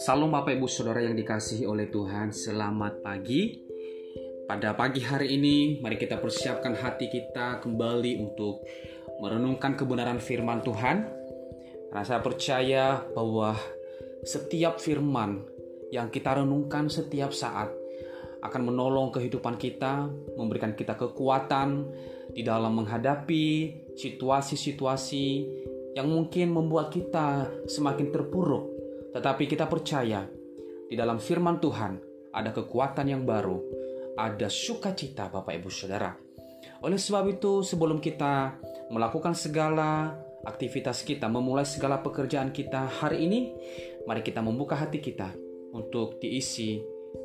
Salam Bapak Ibu Saudara yang dikasihi oleh Tuhan, selamat pagi. Pada pagi hari ini, mari kita persiapkan hati kita kembali untuk merenungkan kebenaran firman Tuhan. Saya percaya bahwa setiap firman yang kita renungkan setiap saat akan menolong kehidupan kita, memberikan kita kekuatan di dalam menghadapi situasi-situasi yang mungkin membuat kita semakin terpuruk tetapi kita percaya di dalam firman Tuhan ada kekuatan yang baru, ada sukacita Bapak Ibu Saudara. Oleh sebab itu, sebelum kita melakukan segala aktivitas kita, memulai segala pekerjaan kita hari ini, mari kita membuka hati kita untuk diisi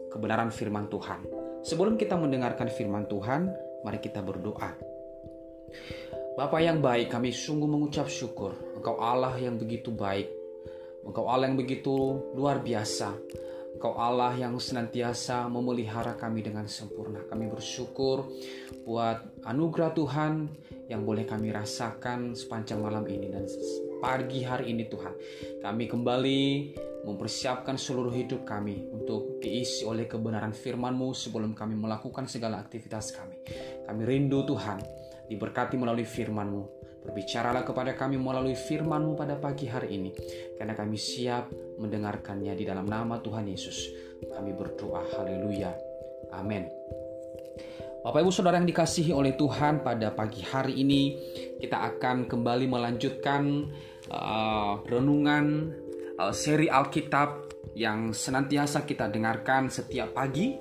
kebenaran firman Tuhan. Sebelum kita mendengarkan firman Tuhan, mari kita berdoa. Bapak yang baik, kami sungguh mengucap syukur. Engkau Allah yang begitu baik, Engkau Allah yang begitu luar biasa. Engkau Allah yang senantiasa memelihara kami dengan sempurna. Kami bersyukur buat anugerah Tuhan yang boleh kami rasakan sepanjang malam ini dan pagi hari ini Tuhan. Kami kembali mempersiapkan seluruh hidup kami untuk diisi oleh kebenaran firman-Mu sebelum kami melakukan segala aktivitas kami. Kami rindu Tuhan, diberkati melalui firman-Mu. Berbicaralah kepada kami melalui firman-Mu pada pagi hari ini, karena kami siap mendengarkannya di dalam nama Tuhan Yesus. Kami berdoa, haleluya, amin. Bapak Ibu Saudara yang dikasihi oleh Tuhan pada pagi hari ini kita akan kembali melanjutkan uh, renungan uh, seri Alkitab yang senantiasa kita dengarkan setiap pagi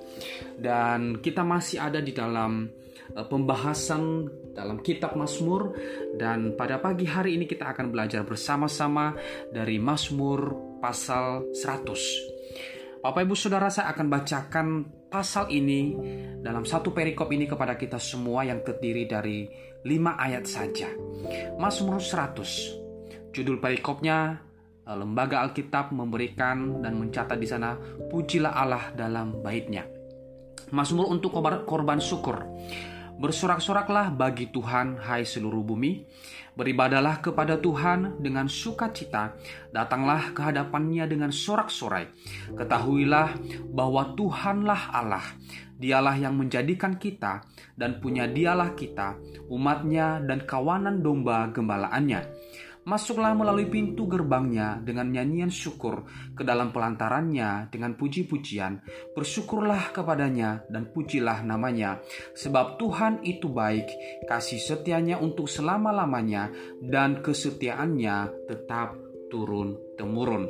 dan kita masih ada di dalam uh, pembahasan dalam kitab Mazmur dan pada pagi hari ini kita akan belajar bersama-sama dari Mazmur pasal 100. Bapak Ibu Saudara saya akan bacakan pasal ini dalam satu perikop ini kepada kita semua yang terdiri dari lima ayat saja. Mazmur 100. Judul perikopnya eh, Lembaga Alkitab memberikan dan mencatat di sana pujilah Allah dalam baitnya. Mazmur untuk korban syukur. Bersorak-soraklah bagi Tuhan, hai seluruh bumi. Beribadalah kepada Tuhan dengan sukacita. Datanglah ke hadapannya dengan sorak-sorai. Ketahuilah bahwa Tuhanlah Allah. Dialah yang menjadikan kita dan punya dialah kita, umatnya dan kawanan domba gembalaannya Masuklah melalui pintu gerbangnya dengan nyanyian syukur, ke dalam pelantarannya dengan puji-pujian. Bersyukurlah kepadanya dan pujilah namanya, sebab Tuhan itu baik, kasih setianya untuk selama-lamanya, dan kesetiaannya tetap turun-temurun.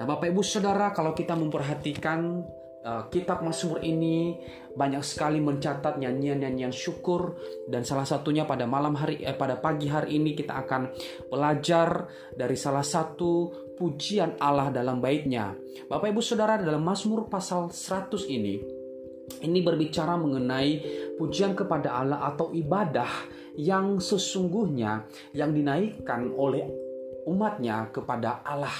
Nah, Bapak Ibu Saudara, kalau kita memperhatikan uh, kitab Mazmur ini banyak sekali mencatat nyanyian-nyanyian syukur dan salah satunya pada malam hari eh, pada pagi hari ini kita akan belajar dari salah satu pujian Allah dalam baitnya. Bapak Ibu Saudara dalam Mazmur pasal 100 ini ini berbicara mengenai pujian kepada Allah atau ibadah yang sesungguhnya yang dinaikkan oleh umatnya kepada Allah.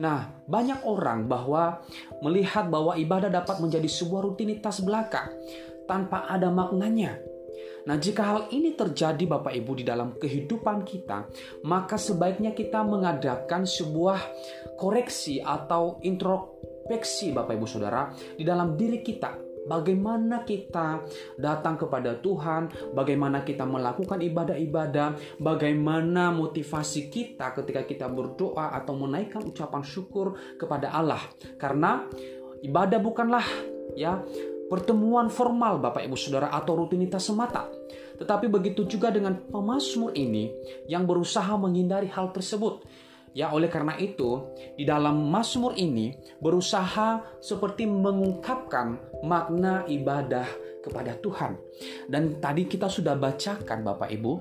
Nah, banyak orang bahwa melihat bahwa ibadah dapat menjadi sebuah rutinitas belaka tanpa ada maknanya. Nah, jika hal ini terjadi Bapak Ibu di dalam kehidupan kita, maka sebaiknya kita mengadakan sebuah koreksi atau introspeksi Bapak Ibu Saudara di dalam diri kita Bagaimana kita datang kepada Tuhan, bagaimana kita melakukan ibadah-ibadah, bagaimana motivasi kita ketika kita berdoa atau menaikkan ucapan syukur kepada Allah. Karena ibadah bukanlah ya pertemuan formal Bapak Ibu Saudara atau rutinitas semata. Tetapi begitu juga dengan pemazmur ini yang berusaha menghindari hal tersebut Ya, oleh karena itu, di dalam Mazmur ini berusaha seperti mengungkapkan makna ibadah kepada Tuhan. Dan tadi kita sudah bacakan Bapak Ibu,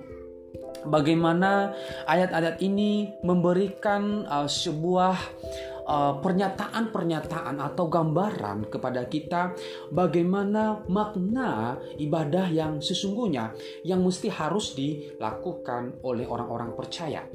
bagaimana ayat-ayat ini memberikan uh, sebuah uh, pernyataan-pernyataan atau gambaran kepada kita bagaimana makna ibadah yang sesungguhnya yang mesti harus dilakukan oleh orang-orang percaya.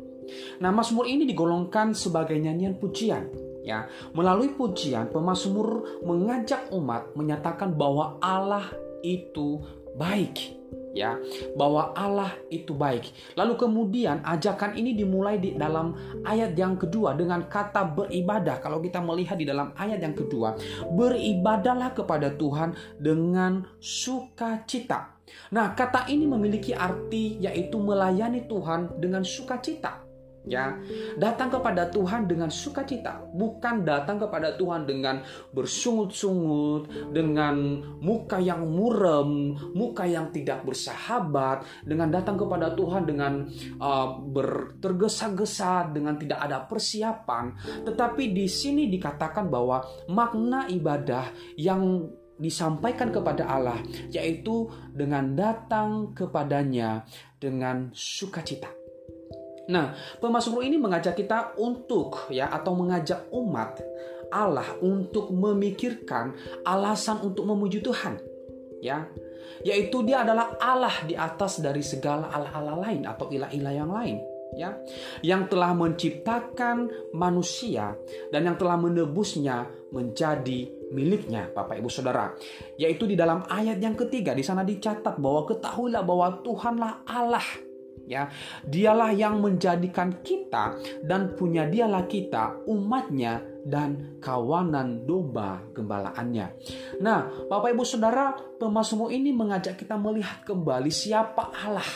Nah, Mazmur ini digolongkan sebagai nyanyian pujian. Ya, melalui pujian, pemazmur mengajak umat menyatakan bahwa Allah itu baik ya bahwa Allah itu baik. Lalu kemudian ajakan ini dimulai di dalam ayat yang kedua dengan kata beribadah. Kalau kita melihat di dalam ayat yang kedua, beribadahlah kepada Tuhan dengan sukacita. Nah, kata ini memiliki arti yaitu melayani Tuhan dengan sukacita ya datang kepada Tuhan dengan sukacita bukan datang kepada Tuhan dengan bersungut-sungut dengan muka yang murem muka yang tidak bersahabat dengan datang kepada Tuhan dengan uh, bertergesa-gesa dengan tidak ada persiapan. Tetapi di sini dikatakan bahwa makna ibadah yang disampaikan kepada Allah yaitu dengan datang kepadanya dengan sukacita Nah, pemazmur ini mengajak kita untuk ya atau mengajak umat Allah untuk memikirkan alasan untuk memuji Tuhan. Ya, yaitu dia adalah Allah di atas dari segala Allah-Allah lain atau ilah-ilah yang lain ya yang telah menciptakan manusia dan yang telah menebusnya menjadi miliknya Bapak Ibu Saudara yaitu di dalam ayat yang ketiga di sana dicatat bahwa ketahuilah bahwa Tuhanlah Allah ya dialah yang menjadikan kita dan punya dialah kita umatnya dan kawanan domba gembalaannya. Nah, Bapak Ibu Saudara, pemazmur ini mengajak kita melihat kembali siapa Allah.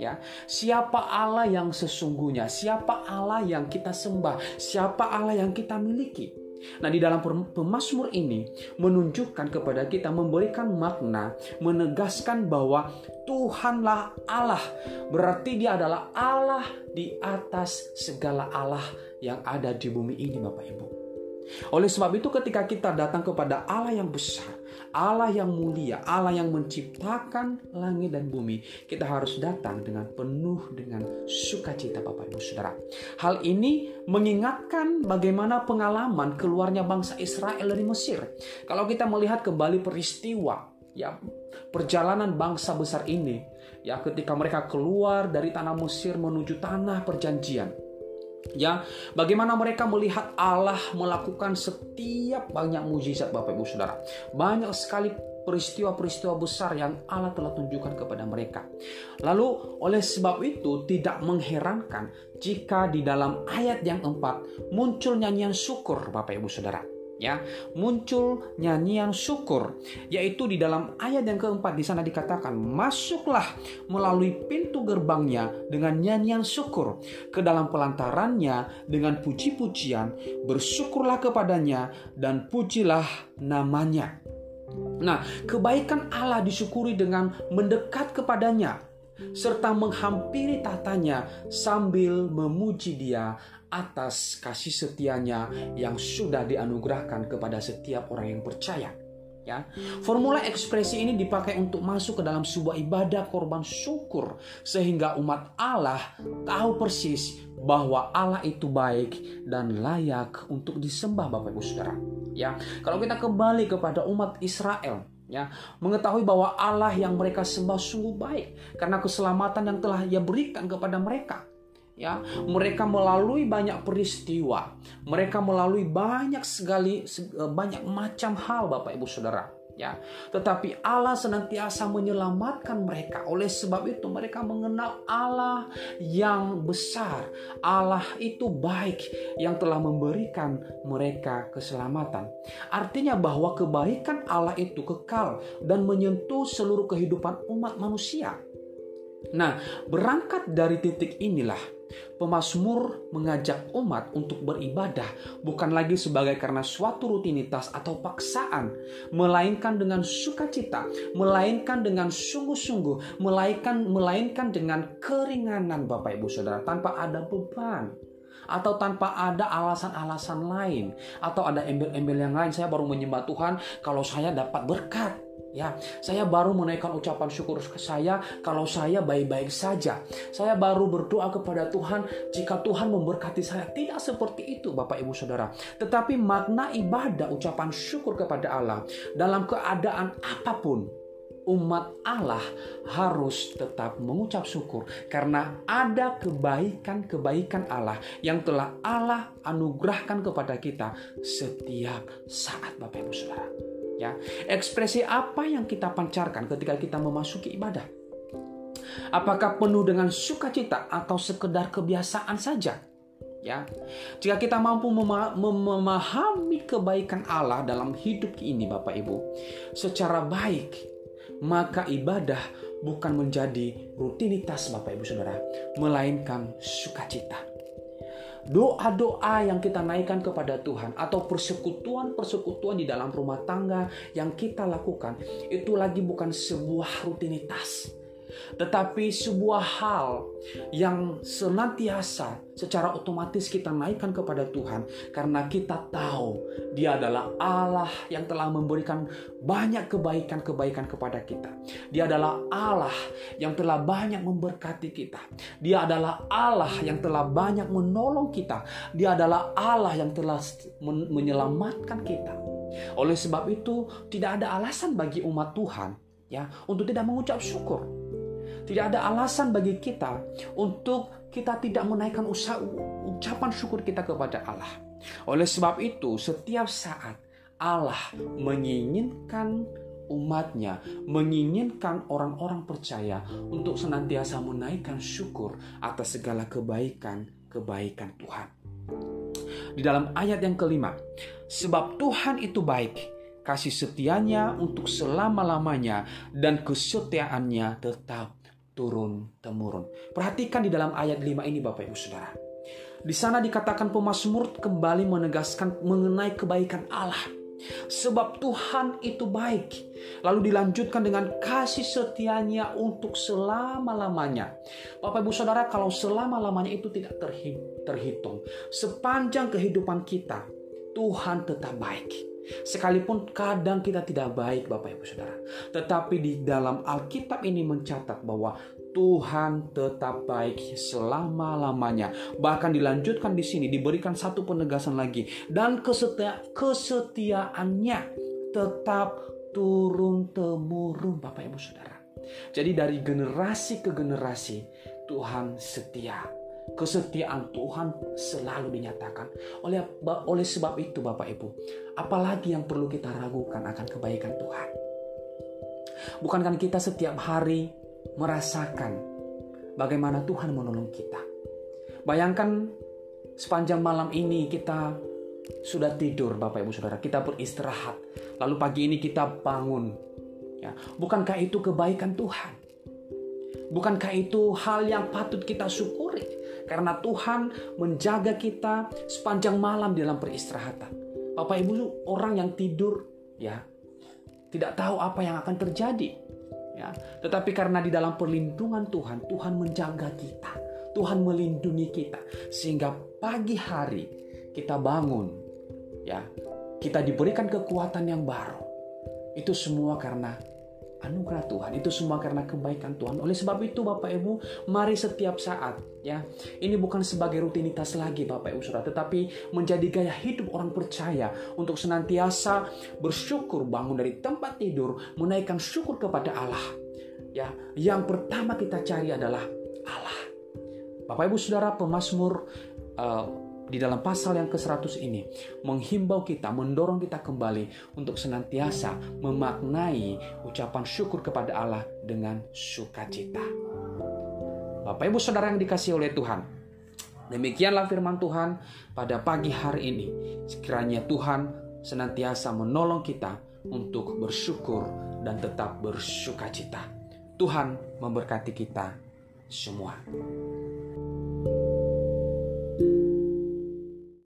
Ya, siapa Allah yang sesungguhnya, siapa Allah yang kita sembah, siapa Allah yang kita miliki. Nah, di dalam pemazmur ini menunjukkan kepada kita memberikan makna, menegaskan bahwa Tuhanlah Allah. Berarti dia adalah Allah di atas segala Allah yang ada di bumi ini Bapak Ibu. Oleh sebab itu ketika kita datang kepada Allah yang besar, Allah yang mulia, Allah yang menciptakan langit dan bumi, kita harus datang dengan penuh dengan sukacita Bapak Ibu Saudara. Hal ini mengingatkan bagaimana pengalaman keluarnya bangsa Israel dari Mesir. Kalau kita melihat kembali peristiwa ya perjalanan bangsa besar ini ya ketika mereka keluar dari tanah Mesir menuju tanah perjanjian Ya, bagaimana mereka melihat Allah melakukan setiap banyak mujizat Bapak Ibu Saudara. Banyak sekali peristiwa-peristiwa besar yang Allah telah tunjukkan kepada mereka. Lalu oleh sebab itu tidak mengherankan jika di dalam ayat yang keempat muncul nyanyian syukur Bapak Ibu Saudara ya muncul nyanyian syukur yaitu di dalam ayat yang keempat di sana dikatakan masuklah melalui pintu gerbangnya dengan nyanyian syukur ke dalam pelantarannya dengan puji-pujian bersyukurlah kepadanya dan pujilah namanya. Nah, kebaikan Allah disyukuri dengan mendekat kepadanya serta menghampiri tatanya sambil memuji dia atas kasih setianya yang sudah dianugerahkan kepada setiap orang yang percaya. Ya, formula ekspresi ini dipakai untuk masuk ke dalam sebuah ibadah korban syukur sehingga umat Allah tahu persis bahwa Allah itu baik dan layak untuk disembah Bapak Ibu Saudara. Ya, kalau kita kembali kepada umat Israel, ya mengetahui bahwa Allah yang mereka sembah sungguh baik. Karena keselamatan yang telah Ia berikan kepada mereka. Ya mereka melalui banyak peristiwa. Mereka melalui banyak sekali eh, banyak macam hal Bapak Ibu Saudara ya tetapi Allah senantiasa menyelamatkan mereka. Oleh sebab itu mereka mengenal Allah yang besar. Allah itu baik yang telah memberikan mereka keselamatan. Artinya bahwa kebaikan Allah itu kekal dan menyentuh seluruh kehidupan umat manusia Nah, berangkat dari titik inilah Pemasmur mengajak umat untuk beribadah bukan lagi sebagai karena suatu rutinitas atau paksaan, melainkan dengan sukacita, melainkan dengan sungguh-sungguh, melainkan melainkan dengan keringanan Bapak Ibu Saudara tanpa ada beban atau tanpa ada alasan-alasan lain atau ada embel-embel yang lain. Saya baru menyembah Tuhan kalau saya dapat berkat Ya, saya baru menaikkan ucapan syukur ke saya kalau saya baik-baik saja. Saya baru berdoa kepada Tuhan jika Tuhan memberkati saya. Tidak seperti itu Bapak Ibu Saudara. Tetapi makna ibadah ucapan syukur kepada Allah dalam keadaan apa pun umat Allah harus tetap mengucap syukur karena ada kebaikan-kebaikan Allah yang telah Allah anugerahkan kepada kita setiap saat Bapak Ibu Saudara. Ya, ekspresi apa yang kita pancarkan ketika kita memasuki ibadah? Apakah penuh dengan sukacita atau sekedar kebiasaan saja? Ya, jika kita mampu memahami kebaikan Allah dalam hidup ini, Bapak Ibu, secara baik, maka ibadah bukan menjadi rutinitas Bapak Ibu Saudara, melainkan sukacita doa-doa yang kita naikkan kepada Tuhan atau persekutuan-persekutuan di dalam rumah tangga yang kita lakukan itu lagi bukan sebuah rutinitas tetapi sebuah hal yang senantiasa secara otomatis kita naikkan kepada Tuhan karena kita tahu Dia adalah Allah yang telah memberikan banyak kebaikan-kebaikan kepada kita. Dia adalah Allah yang telah banyak memberkati kita. Dia adalah Allah yang telah banyak menolong kita. Dia adalah Allah yang telah menyelamatkan kita. Oleh sebab itu, tidak ada alasan bagi umat Tuhan ya untuk tidak mengucap syukur tidak ada alasan bagi kita untuk kita tidak menaikkan usaha, ucapan syukur kita kepada Allah. Oleh sebab itu, setiap saat Allah menginginkan umatnya, menginginkan orang-orang percaya untuk senantiasa menaikkan syukur atas segala kebaikan-kebaikan Tuhan. Di dalam ayat yang kelima, sebab Tuhan itu baik, kasih setianya untuk selama-lamanya dan kesetiaannya tetap turun temurun. Perhatikan di dalam ayat 5 ini Bapak Ibu Saudara. Di sana dikatakan pemazmur kembali menegaskan mengenai kebaikan Allah. Sebab Tuhan itu baik. Lalu dilanjutkan dengan kasih setianya untuk selama-lamanya. Bapak Ibu Saudara kalau selama-lamanya itu tidak terhitung. Sepanjang kehidupan kita, Tuhan tetap baik. Sekalipun kadang kita tidak baik Bapak Ibu Saudara. Tetapi di dalam Alkitab ini mencatat bahwa Tuhan tetap baik selama-lamanya. Bahkan dilanjutkan di sini diberikan satu penegasan lagi dan kesetia kesetiaannya tetap turun temurun Bapak Ibu Saudara. Jadi dari generasi ke generasi Tuhan setia kesetiaan Tuhan selalu dinyatakan. Oleh oleh sebab itu Bapak Ibu, apalagi yang perlu kita ragukan akan kebaikan Tuhan? Bukankah kita setiap hari merasakan bagaimana Tuhan menolong kita? Bayangkan sepanjang malam ini kita sudah tidur Bapak Ibu Saudara, kita beristirahat. Lalu pagi ini kita bangun. Ya, bukankah itu kebaikan Tuhan? Bukankah itu hal yang patut kita syukuri? Karena Tuhan menjaga kita sepanjang malam dalam peristirahatan. Bapak Ibu orang yang tidur ya tidak tahu apa yang akan terjadi. Ya, tetapi karena di dalam perlindungan Tuhan, Tuhan menjaga kita. Tuhan melindungi kita sehingga pagi hari kita bangun ya. Kita diberikan kekuatan yang baru. Itu semua karena anugerah Tuhan. Itu semua karena kebaikan Tuhan. Oleh sebab itu Bapak Ibu, mari setiap saat ya. Ini bukan sebagai rutinitas lagi Bapak Ibu Saudara, tetapi menjadi gaya hidup orang percaya untuk senantiasa bersyukur bangun dari tempat tidur, menaikkan syukur kepada Allah. Ya, yang pertama kita cari adalah Allah. Bapak Ibu Saudara, pemazmur uh, di dalam pasal yang ke-100 ini menghimbau kita, mendorong kita kembali untuk senantiasa memaknai ucapan syukur kepada Allah dengan sukacita. Bapak Ibu Saudara yang dikasih oleh Tuhan, demikianlah firman Tuhan pada pagi hari ini. Sekiranya Tuhan senantiasa menolong kita untuk bersyukur dan tetap bersukacita. Tuhan memberkati kita semua.